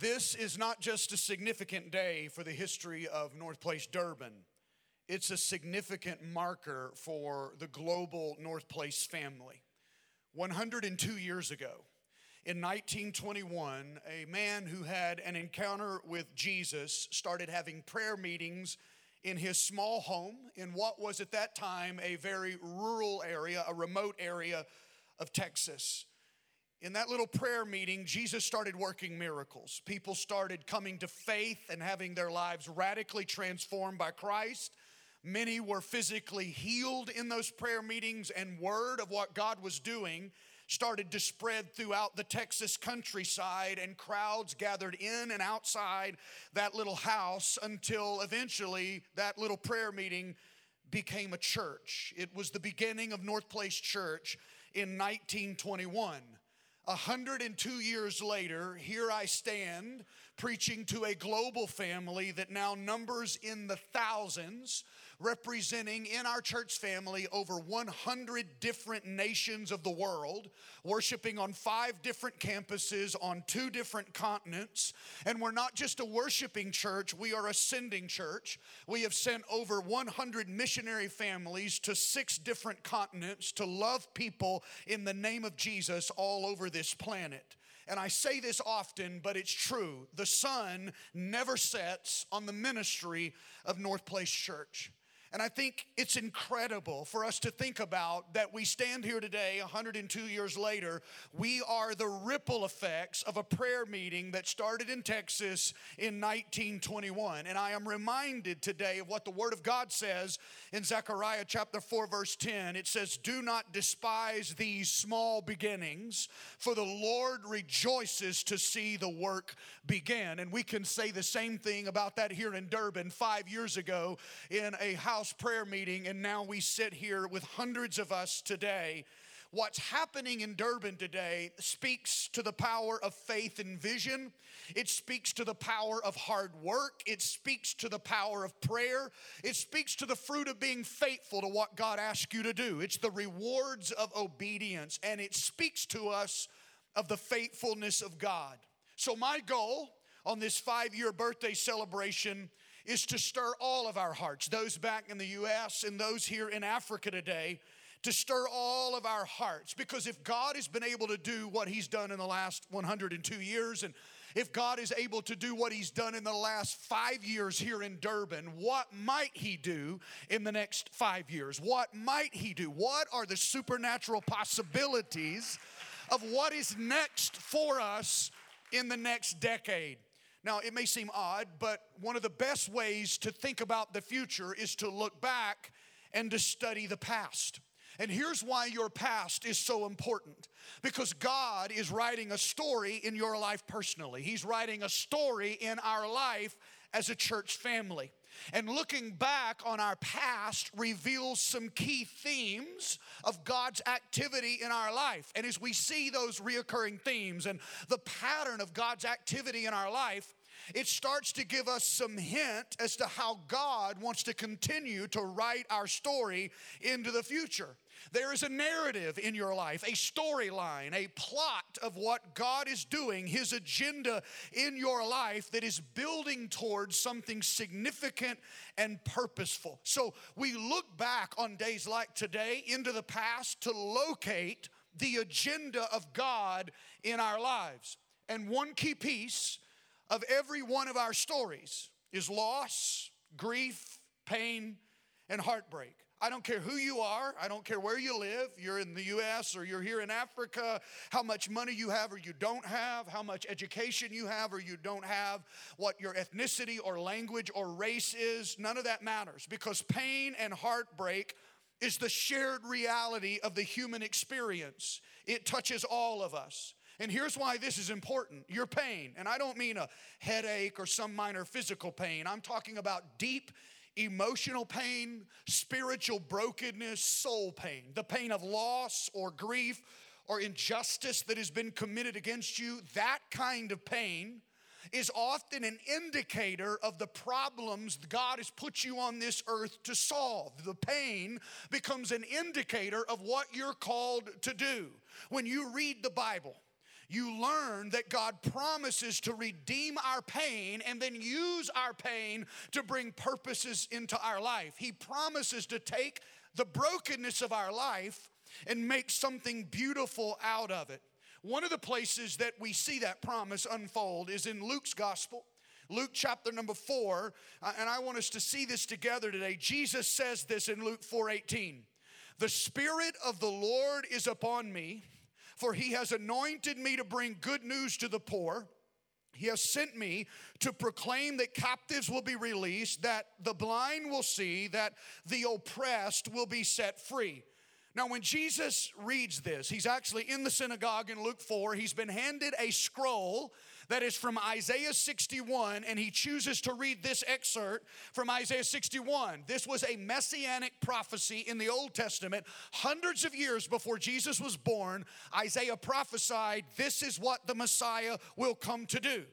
This is not just a significant day for the history of North Place Durban. It's a significant marker for the global North Place family. 102 years ago, in 1921, a man who had an encounter with Jesus started having prayer meetings in his small home in what was at that time a very rural area, a remote area of Texas in that little prayer meeting, Jesus started working miracles. People started coming to faith and having their lives radically transformed by Christ. Many were physically healed in those prayer meetings, and word of what God was doing started to spread throughout the Texas countryside, and crowds gathered in and outside that little house until eventually that little prayer meeting became a church. It was the beginning of North Place Church in 1921. 102 years later, here I stand preaching to a global family that now numbers in the thousands representing in our church family over 100 different nations of the world, worshiping on five different campuses on two different continents. And we're not just a worshiping church, we are a sending church. We have sent over 100 missionary families to six different continents to love people in the name of Jesus all over this planet. And I say this often, but it's true. The sun never sets on the ministry of North Place Church. And I think it's incredible for us to think about that we stand here today, 102 years later. We are the ripple effects of a prayer meeting that started in Texas in 1921. And I am reminded today of what the Word of God says in Zechariah chapter 4, verse 10. It says, Do not despise these small beginnings, for the Lord rejoices to see the work begin. And we can say the same thing about that here in Durban five years ago in a house house prayer meeting, and now we sit here with hundreds of us today. What's happening in Durban today speaks to the power of faith and vision. It speaks to the power of hard work. It speaks to the power of prayer. It speaks to the fruit of being faithful to what God asks you to do. It's the rewards of obedience, and it speaks to us of the faithfulness of God. So, my goal on this five year birthday celebration is to stir all of our hearts, those back in the US and those here in Africa today, to stir all of our hearts. Because if God has been able to do what He's done in the last 102 years, and if God is able to do what He's done in the last five years here in Durban, what might He do in the next five years? What might He do? What are the supernatural possibilities of what is next for us in the next decade? Now, it may seem odd, but one of the best ways to think about the future is to look back and to study the past. And here's why your past is so important because God is writing a story in your life personally, He's writing a story in our life as a church family. And looking back on our past reveals some key themes of God's activity in our life. And as we see those reoccurring themes and the pattern of God's activity in our life, it starts to give us some hint as to how God wants to continue to write our story into the future. There is a narrative in your life, a storyline, a plot of what God is doing, His agenda in your life that is building towards something significant and purposeful. So we look back on days like today into the past to locate the agenda of God in our lives. And one key piece of every one of our stories is loss, grief, pain, and heartbreak. I don't care who you are. I don't care where you live. You're in the US or you're here in Africa, how much money you have or you don't have, how much education you have or you don't have, what your ethnicity or language or race is. None of that matters because pain and heartbreak is the shared reality of the human experience. It touches all of us. And here's why this is important your pain, and I don't mean a headache or some minor physical pain, I'm talking about deep emotional pain, spiritual brokenness, soul pain, the pain of loss or grief or injustice that has been committed against you, that kind of pain is often an indicator of the problems God has put you on this earth to solve. The pain becomes an indicator of what you're called to do. When you read the Bible, you learn that God promises to redeem our pain and then use our pain to bring purposes into our life. He promises to take the brokenness of our life and make something beautiful out of it. One of the places that we see that promise unfold is in Luke's gospel. Luke chapter number 4, uh, and I want us to see this together today. Jesus says this in Luke 4:18. The spirit of the Lord is upon me, for he has anointed me to bring good news to the poor. He has sent me to proclaim that captives will be released, that the blind will see, that the oppressed will be set free. Now, when Jesus reads this, he's actually in the synagogue in Luke 4. He's been handed a scroll that is from Isaiah 61, and he chooses to read this excerpt from Isaiah 61. This was a messianic prophecy in the Old Testament. Hundreds of years before Jesus was born, Isaiah prophesied this is what the Messiah will come to do.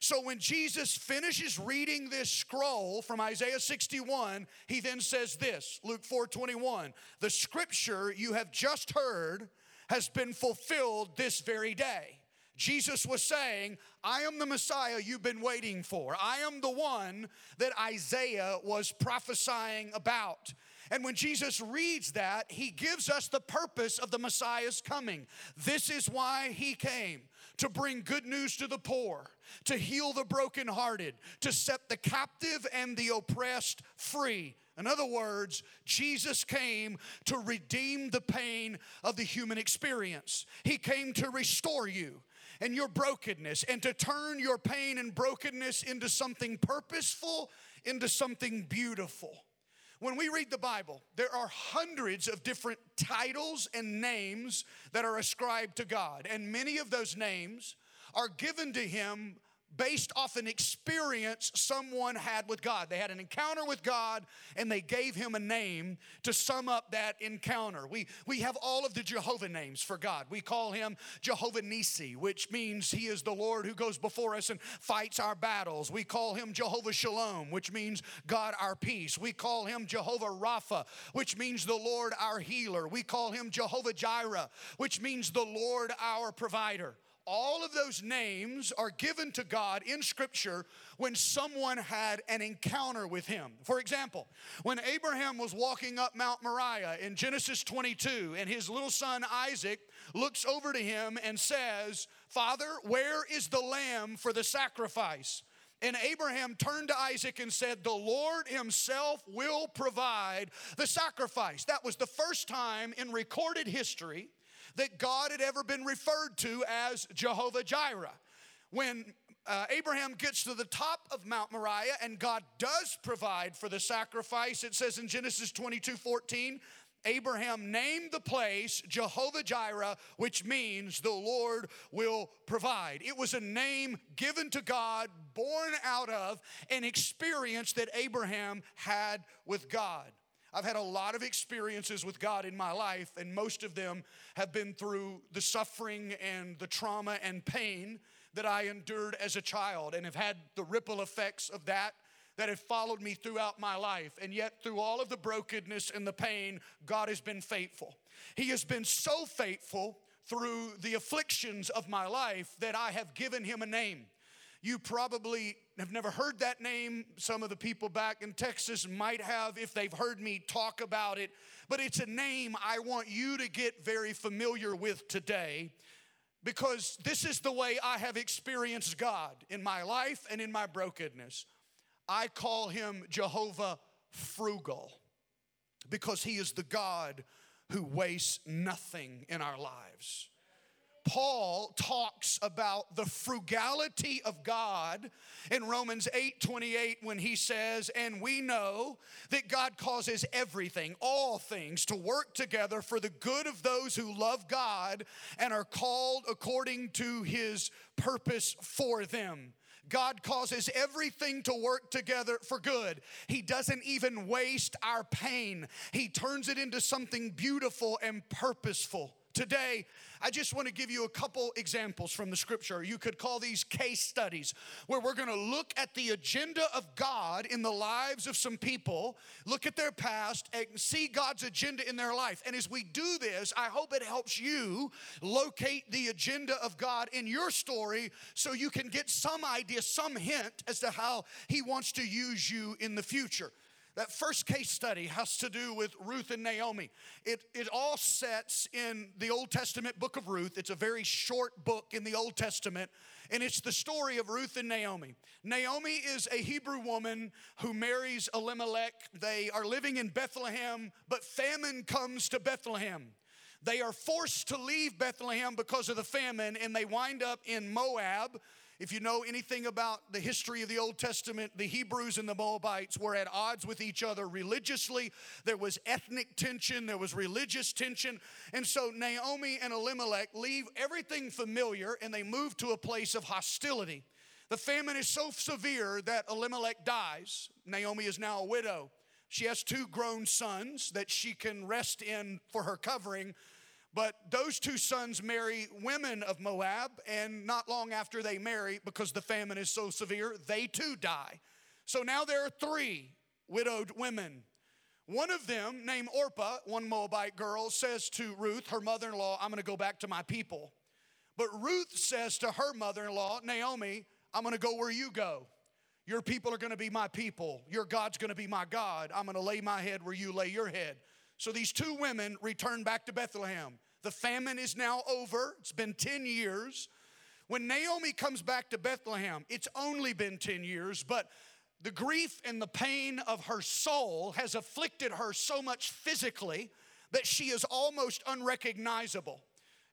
So when Jesus finishes reading this scroll from Isaiah 61, he then says this, Luke 4:21, "The scripture you have just heard has been fulfilled this very day." Jesus was saying, I am the Messiah you've been waiting for. I am the one that Isaiah was prophesying about. And when Jesus reads that, he gives us the purpose of the Messiah's coming. This is why he came to bring good news to the poor, to heal the brokenhearted, to set the captive and the oppressed free. In other words, Jesus came to redeem the pain of the human experience. He came to restore you and your brokenness and to turn your pain and brokenness into something purposeful, into something beautiful. When we read the Bible, there are hundreds of different titles and names that are ascribed to God, and many of those names are given to Him based off an experience someone had with God. They had an encounter with God and they gave him a name to sum up that encounter. We, we have all of the Jehovah names for God. We call him Jehovah Nisi, which means he is the Lord who goes before us and fights our battles. We call him Jehovah Shalom, which means God our peace. We call him Jehovah Rapha, which means the Lord our healer. We call him Jehovah Jireh, which means the Lord our provider. All of those names are given to God in Scripture when someone had an encounter with Him. For example, when Abraham was walking up Mount Moriah in Genesis 22, and his little son Isaac looks over to him and says, Father, where is the lamb for the sacrifice? And Abraham turned to Isaac and said, The Lord Himself will provide the sacrifice. That was the first time in recorded history that God had ever been referred to as Jehovah Jireh. When uh, Abraham gets to the top of Mount Moriah and God does provide for the sacrifice, it says in Genesis 22 14, Abraham named the place Jehovah Jireh, which means the Lord will provide. It was a name given to God, born out of an experience that Abraham had with God. I've had a lot of experiences with God in my life, and most of them have been through the suffering and the trauma and pain that I endured as a child and have had the ripple effects of that that have followed me throughout my life. And yet, through all of the brokenness and the pain, God has been faithful. He has been so faithful through the afflictions of my life that I have given Him a name. You probably have never heard that name. Some of the people back in Texas might have if they've heard me talk about it. But it's a name I want you to get very familiar with today because this is the way I have experienced God in my life and in my brokenness. I call him Jehovah Frugal because he is the God who wastes nothing in our lives. Paul talks about the frugality of God in Romans 8 28 when he says, And we know that God causes everything, all things, to work together for the good of those who love God and are called according to his purpose for them. God causes everything to work together for good. He doesn't even waste our pain, He turns it into something beautiful and purposeful. Today, I just want to give you a couple examples from the scripture. You could call these case studies where we're going to look at the agenda of God in the lives of some people, look at their past, and see God's agenda in their life. And as we do this, I hope it helps you locate the agenda of God in your story so you can get some idea, some hint as to how He wants to use you in the future. That first case study has to do with Ruth and Naomi. It, it all sets in the Old Testament book of Ruth. It's a very short book in the Old Testament, and it's the story of Ruth and Naomi. Naomi is a Hebrew woman who marries Elimelech. They are living in Bethlehem, but famine comes to Bethlehem. They are forced to leave Bethlehem because of the famine, and they wind up in Moab if you know anything about the history of the Old Testament, the Hebrews and the Moabites were at odds with each other religiously. There was ethnic tension, there was religious tension. And so Naomi and Elimelech leave everything familiar and they move to a place of hostility. The famine is so severe that Elimelech dies. Naomi is now a widow. She has two grown sons that she can rest in for her covering but those two sons marry women of Moab, and not long after they marry, because the famine is so severe, they too die. So now there are three widowed women. One of them, named Orpah, one Moabite girl, says to Ruth, her mother in law, I'm gonna go back to my people. But Ruth says to her mother in law, Naomi, I'm gonna go where you go. Your people are gonna be my people. Your God's gonna be my God. I'm gonna lay my head where you lay your head. So these two women return back to Bethlehem. The famine is now over, it's been 10 years. When Naomi comes back to Bethlehem, it's only been 10 years, but the grief and the pain of her soul has afflicted her so much physically that she is almost unrecognizable.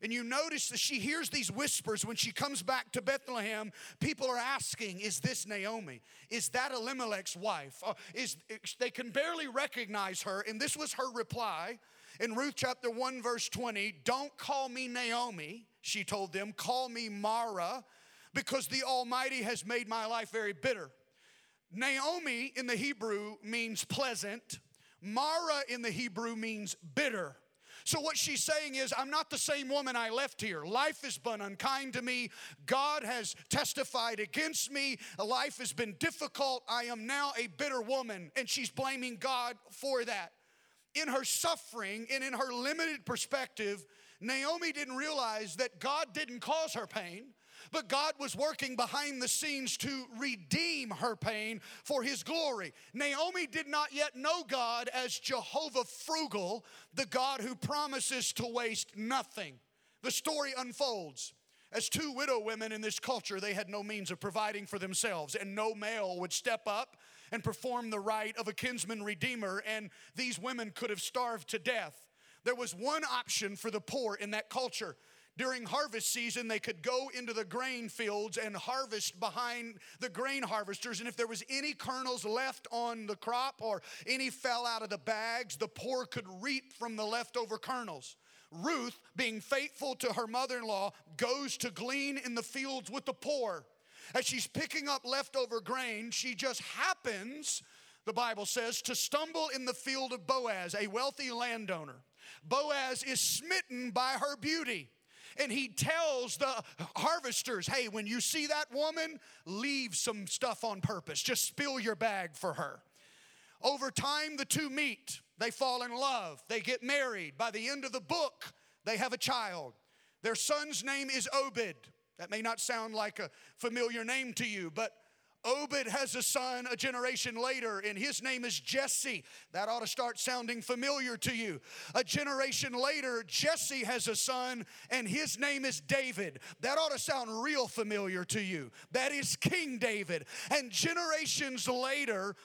And you notice that she hears these whispers when she comes back to Bethlehem. People are asking, Is this Naomi? Is that Elimelech's wife? Uh, is, they can barely recognize her. And this was her reply in Ruth chapter 1, verse 20 Don't call me Naomi, she told them, call me Mara, because the Almighty has made my life very bitter. Naomi in the Hebrew means pleasant, Mara in the Hebrew means bitter. So, what she's saying is, I'm not the same woman I left here. Life has been unkind to me. God has testified against me. Life has been difficult. I am now a bitter woman. And she's blaming God for that. In her suffering and in her limited perspective, Naomi didn't realize that God didn't cause her pain. But God was working behind the scenes to redeem her pain for his glory. Naomi did not yet know God as Jehovah Frugal, the God who promises to waste nothing. The story unfolds. As two widow women in this culture, they had no means of providing for themselves, and no male would step up and perform the rite of a kinsman redeemer, and these women could have starved to death. There was one option for the poor in that culture during harvest season, they could go into the grain fields and harvest behind the grain harvesters. And if there was any kernels left on the crop or any fell out of the bags, the poor could reap from the leftover kernels. Ruth, being faithful to her mother in law, goes to glean in the fields with the poor. As she's picking up leftover grain, she just happens, the Bible says, to stumble in the field of Boaz, a wealthy landowner. Boaz is smitten by her beauty and he tells the harvesters, hey, when you see that woman, leave some stuff on purpose. Just spill your bag for her. Over time, the two meet. They fall in love. They get married. By the end of the book, they have a child. Their son's name is Obed. That may not sound like a familiar name to you, but Obed has a son a generation later, and his name is Jesse. That ought to start sounding familiar to you. A generation later, Jesse has a son, and his name is David. That ought to sound real familiar to you. That is King David. And generations later,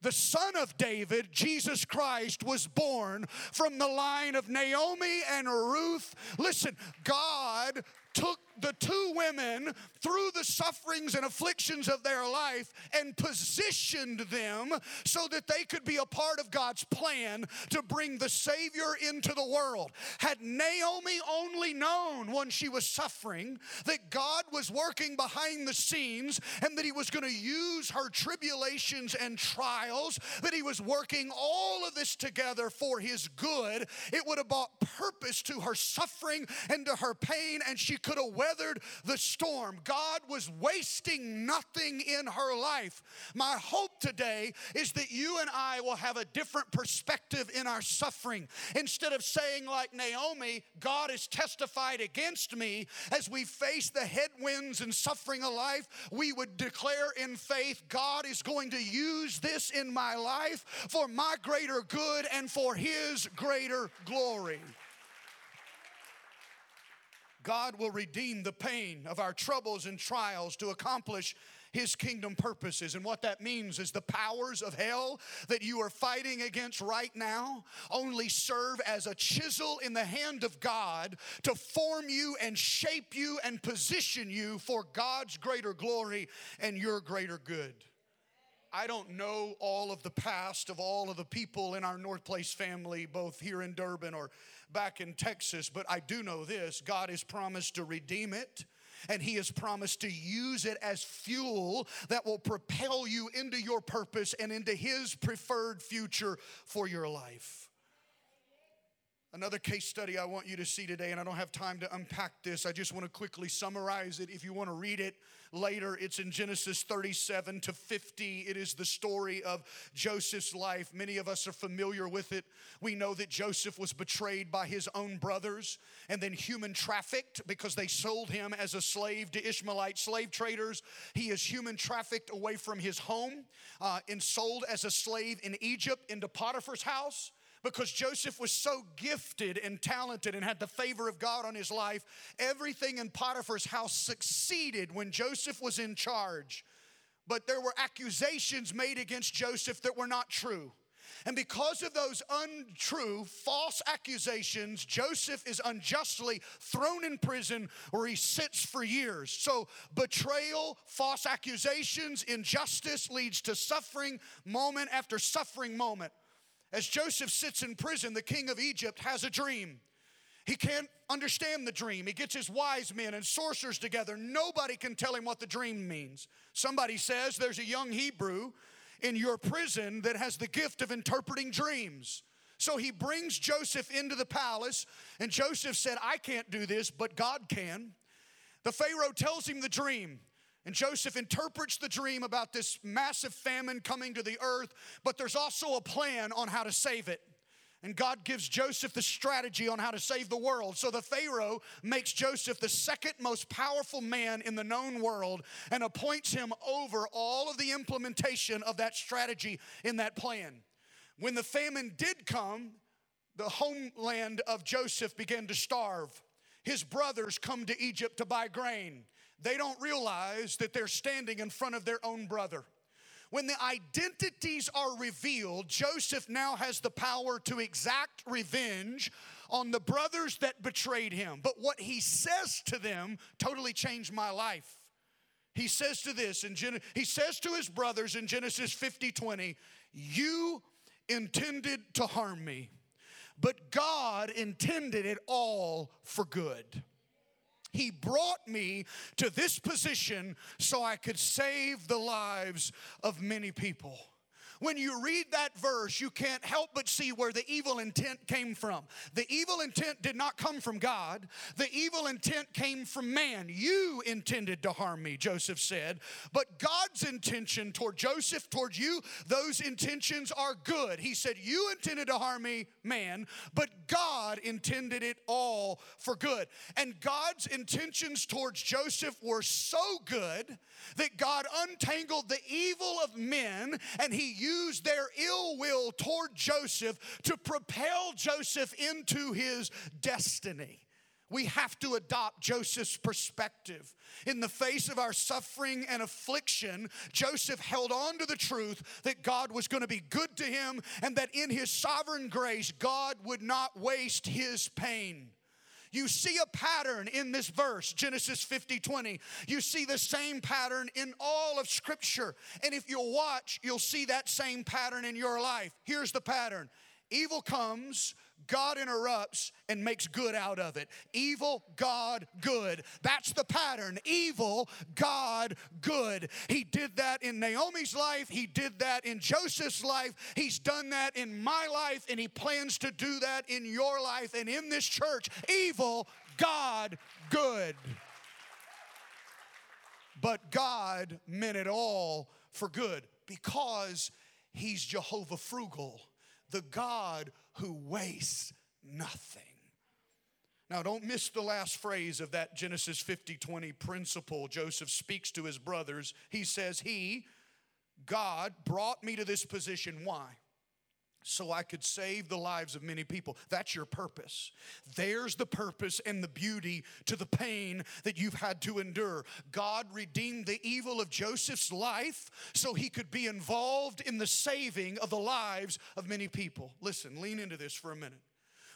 the son of David, Jesus Christ, was born from the line of Naomi and Ruth. Listen, God took the two women through the sufferings and afflictions of their life and positioned them so that they could be a part of God's plan to bring the Savior into the world. Had Naomi only known when she was suffering that God was working behind the scenes and that He was going to use her tribulations and trials, that He was working all of this together for His good, it would have brought purpose to her suffering and to her pain, and she could have weathered the storm. God was wasting nothing in her life. My hope today is that you and I will have a different perspective in our suffering. Instead of saying, like Naomi, God has testified against me, as we face the headwinds and suffering of life, we would declare in faith, God is going to use this in my life for my greater good and for His greater glory. God will redeem the pain of our troubles and trials to accomplish his kingdom purposes. And what that means is the powers of hell that you are fighting against right now only serve as a chisel in the hand of God to form you and shape you and position you for God's greater glory and your greater good. I don't know all of the past of all of the people in our North Place family, both here in Durban or back in Texas, but I do know this God has promised to redeem it. And he has promised to use it as fuel that will propel you into your purpose and into his preferred future for your life. Another case study I want you to see today, and I don't have time to unpack this. I just want to quickly summarize it. If you want to read it, later. It's in Genesis 37 to 50. It is the story of Joseph's life. Many of us are familiar with it. We know that Joseph was betrayed by his own brothers and then human trafficked because they sold him as a slave to Ishmaelite slave traders. He is human trafficked away from his home uh, and sold as a slave in Egypt into Potiphar's house because Joseph was so gifted and talented and had the favor of God on his life, everything in Potiphar's house succeeded when Joseph was in charge. But there were accusations made against Joseph that were not true. And because of those untrue, false accusations, Joseph is unjustly thrown in prison where he sits for years. So, betrayal, false accusations, injustice leads to suffering, moment after suffering moment. As Joseph sits in prison, the king of Egypt has a dream. He can't understand the dream. He gets his wise men and sorcerers together. Nobody can tell him what the dream means. Somebody says there's a young Hebrew in your prison that has the gift of interpreting dreams. So he brings Joseph into the palace, and Joseph said, I can't do this, but God can. The Pharaoh tells him the dream. And Joseph interprets the dream about this massive famine coming to the earth, but there's also a plan on how to save it. And God gives Joseph the strategy on how to save the world. So the Pharaoh makes Joseph the second most powerful man in the known world and appoints him over all of the implementation of that strategy in that plan. When the famine did come, the homeland of Joseph began to starve. His brothers come to Egypt to buy grain they don't realize that they're standing in front of their own brother. When the identities are revealed, Joseph now has the power to exact revenge on the brothers that betrayed him. But what he says to them totally changed my life. He says to this in Gen- he says to his brothers in Genesis 50 20, You intended to harm me, but God intended it all for good. He brought me to this position so I could save the lives of many people. When you read that verse, you can't help but see where the evil intent came from. The evil intent did not come from God, the evil intent came from man. You intended to harm me, Joseph said. But God's intention toward Joseph, toward you, those intentions are good. He said, You intended to harm me, man, but God intended it all for good. And God's intentions towards Joseph were so good that God untangled the evil of men and he used their ill will toward Joseph to propel Joseph into his destiny. We have to adopt Joseph's perspective. In the face of our suffering and affliction, Joseph held on to the truth that God was going to be good to him and that in his sovereign grace, God would not waste his pain. You see a pattern in this verse, Genesis 50 20. You see the same pattern in all of Scripture. And if you'll watch, you'll see that same pattern in your life. Here's the pattern evil comes, God interrupts and makes good out of it. Evil, God, good. That's the pattern. Evil, God, good. He did that in Naomi's life. He did that in Joseph's life. He's done that in my life, and He plans to do that in your life and in this church. Evil, God, good. But God meant it all for good because He's Jehovah frugal, the God who wastes nothing. Now, don't miss the last phrase of that Genesis 50 20 principle. Joseph speaks to his brothers. He says, He, God, brought me to this position. Why? So I could save the lives of many people. That's your purpose. There's the purpose and the beauty to the pain that you've had to endure. God redeemed the evil of Joseph's life so he could be involved in the saving of the lives of many people. Listen, lean into this for a minute.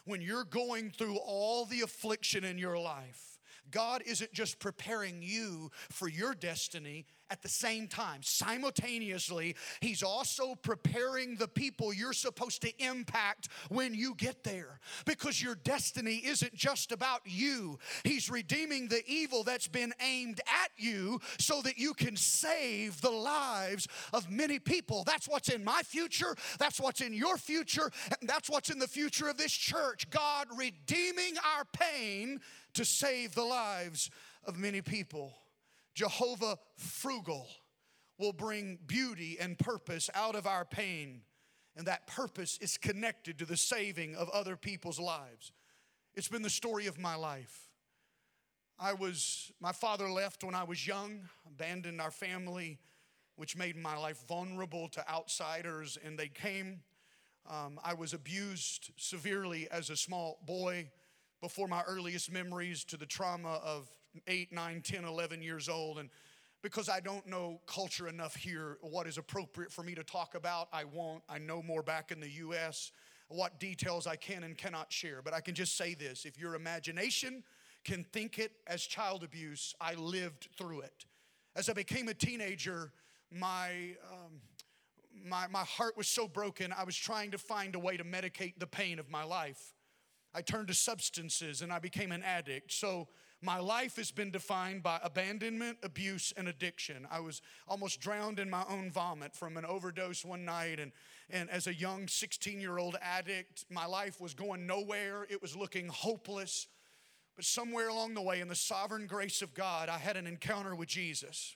When you're going through all the affliction in your life, God isn't just preparing you for your destiny at the same time. Simultaneously, He's also preparing the people you're supposed to impact when you get there. Because your destiny isn't just about you, He's redeeming the evil that's been aimed at you so that you can save the lives of many people. That's what's in my future, that's what's in your future, and that's what's in the future of this church. God redeeming our pain to save the lives of many people. Jehovah frugal will bring beauty and purpose out of our pain, and that purpose is connected to the saving of other people's lives. It's been the story of my life. I was, my father left when I was young, abandoned our family, which made my life vulnerable to outsiders, and they came. Um, I was abused severely as a small boy before my earliest memories to the trauma of 8, 9, 10, 11 years old. And because I don't know culture enough here, what is appropriate for me to talk about, I won't. I know more back in the U.S., what details I can and cannot share. But I can just say this if your imagination can think it as child abuse, I lived through it. As I became a teenager, my. Um, my, my heart was so broken, I was trying to find a way to medicate the pain of my life. I turned to substances and I became an addict. So my life has been defined by abandonment, abuse, and addiction. I was almost drowned in my own vomit from an overdose one night. And, and as a young 16 year old addict, my life was going nowhere. It was looking hopeless. But somewhere along the way, in the sovereign grace of God, I had an encounter with Jesus.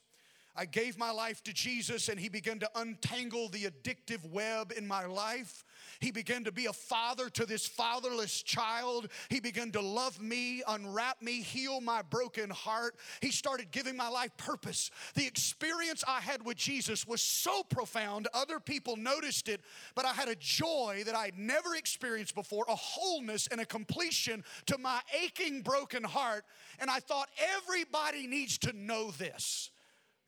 I gave my life to Jesus and He began to untangle the addictive web in my life. He began to be a father to this fatherless child. He began to love me, unwrap me, heal my broken heart. He started giving my life purpose. The experience I had with Jesus was so profound, other people noticed it, but I had a joy that I'd never experienced before, a wholeness and a completion to my aching, broken heart. And I thought, everybody needs to know this.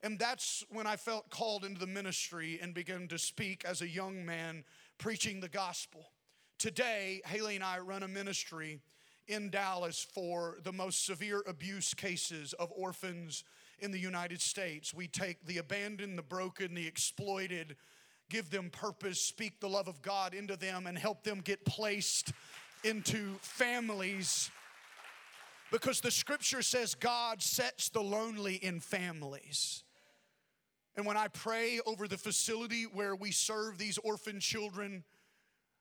And that's when I felt called into the ministry and began to speak as a young man preaching the gospel. Today, Haley and I run a ministry in Dallas for the most severe abuse cases of orphans in the United States. We take the abandoned, the broken, the exploited, give them purpose, speak the love of God into them, and help them get placed into families because the scripture says God sets the lonely in families. And when I pray over the facility where we serve these orphan children,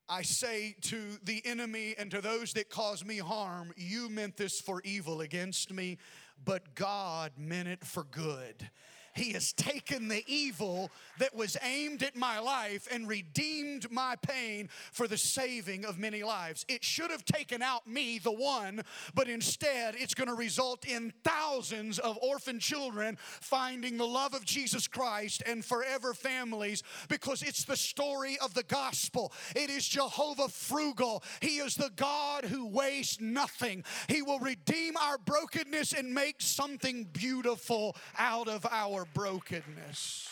I say to the enemy and to those that cause me harm, You meant this for evil against me, but God meant it for good. He has taken the evil that was aimed at my life and redeemed my pain for the saving of many lives. It should have taken out me, the one, but instead it's going to result in thousands of orphan children finding the love of Jesus Christ and forever families because it's the story of the gospel. It is Jehovah frugal. He is the God who wastes nothing. He will redeem our brokenness and make something beautiful out of our brokenness.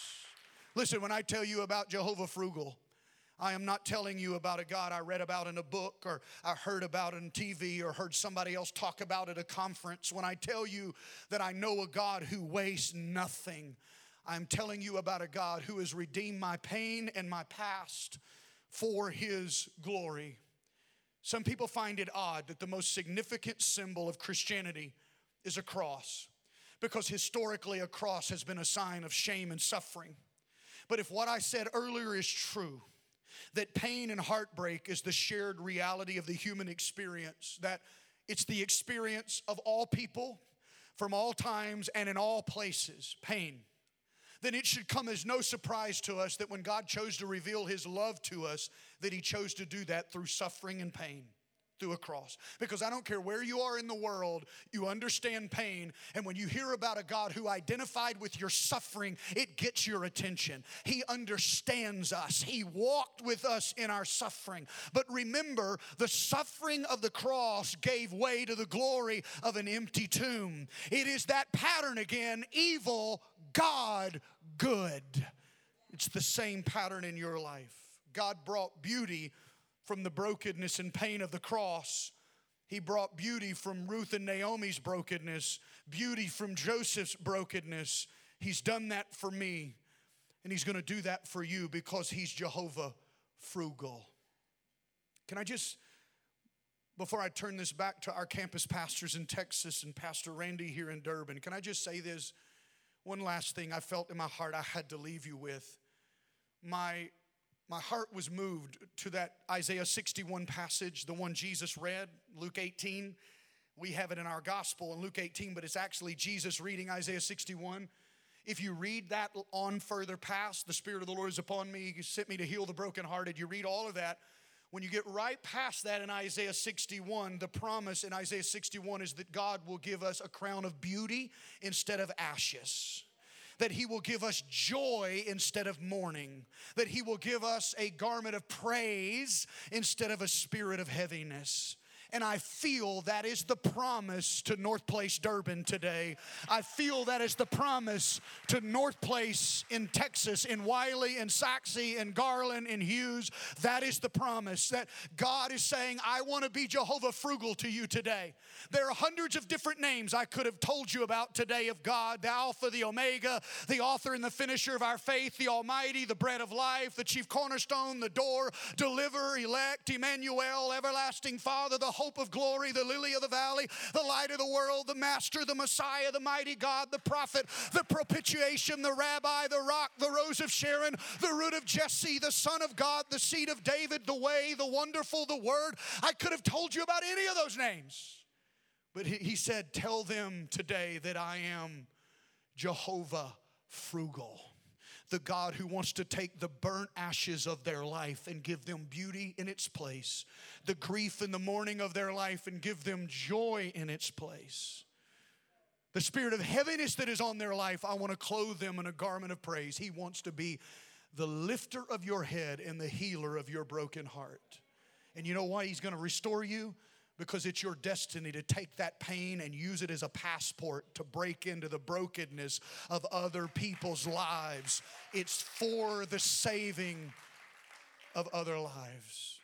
Listen, when I tell you about Jehovah Frugal, I am not telling you about a God I read about in a book or I heard about on TV or heard somebody else talk about at a conference. When I tell you that I know a God who wastes nothing, I'm telling you about a God who has redeemed my pain and my past for his glory. Some people find it odd that the most significant symbol of Christianity is a cross because historically a cross has been a sign of shame and suffering. But if what I said earlier is true, that pain and heartbreak is the shared reality of the human experience, that it's the experience of all people from all times and in all places, pain, then it should come as no surprise to us that when God chose to reveal his love to us, that he chose to do that through suffering and pain through a cross. Because I don't care where you are in the world, you understand pain. And when you hear about a God who identified with your suffering, it gets your attention. He understands us, He walked with us in our suffering. But remember, the suffering of the cross gave way to the glory of an empty tomb. It is that pattern again evil, God, good. It's the same pattern in your life. God brought beauty from the brokenness and pain of the cross. He brought beauty from Ruth and Naomi's brokenness, beauty from Joseph's brokenness. He's done that for me, and He's to do that for you because He's Jehovah frugal. Can I just, before I turn this back to our campus pastors in Texas and Pastor Randy here in Durban, can I just say this? One last thing I felt in my heart I had to leave you with. My my heart was moved to that Isaiah 61 passage, the one Jesus read, Luke 18. We have it in our gospel in Luke 18, but it's actually Jesus reading Isaiah 61. If you read that on further past, the Spirit of the Lord is upon me, He sent me to heal the brokenhearted. You read all of that. When you get right past that in Isaiah 61, the promise in Isaiah 61 is that God will give us a crown of beauty instead of ashes that He will give us joy instead of mourning, that He will give us a garment of praise instead of a spirit of heaviness. And I feel that is the promise to North Place Durban today. I feel that is the promise to North Place in Texas, in Wylie, in Sachse, in Garland, in Hughes. That is the promise that God is saying, I want to be Jehovah frugal to you today. There are hundreds of different names I could have told you about today of God the Alpha, the Omega, the author and the finisher of our faith, the Almighty, the bread of life, the chief cornerstone, the door, deliver, elect, Emmanuel, everlasting Father, the hope of glory, the lily of the valley, the light of the world, the master, the Messiah, the mighty God, the prophet, the propitiation, the rabbi, the rock, the rose of Sharon, the root of Jesse, the son of God, the seed of David, the way, the wonderful, the word. I could have told you about any of those names. But he, said, Tell them today that I am Jehovah frugal the God who wants to take the burnt ashes of their life and give them beauty in its place, the grief and the mourning of their life and give them joy in its place. The spirit of heaviness that is on their life, I want to clothe them in a garment of praise. He wants to be the lifter of your head and the healer of your broken heart. And you know why He's going to restore you? Because it's your destiny to take that pain and use it as a passport to break into the brokenness of other people's lives. It's for the saving of other lives.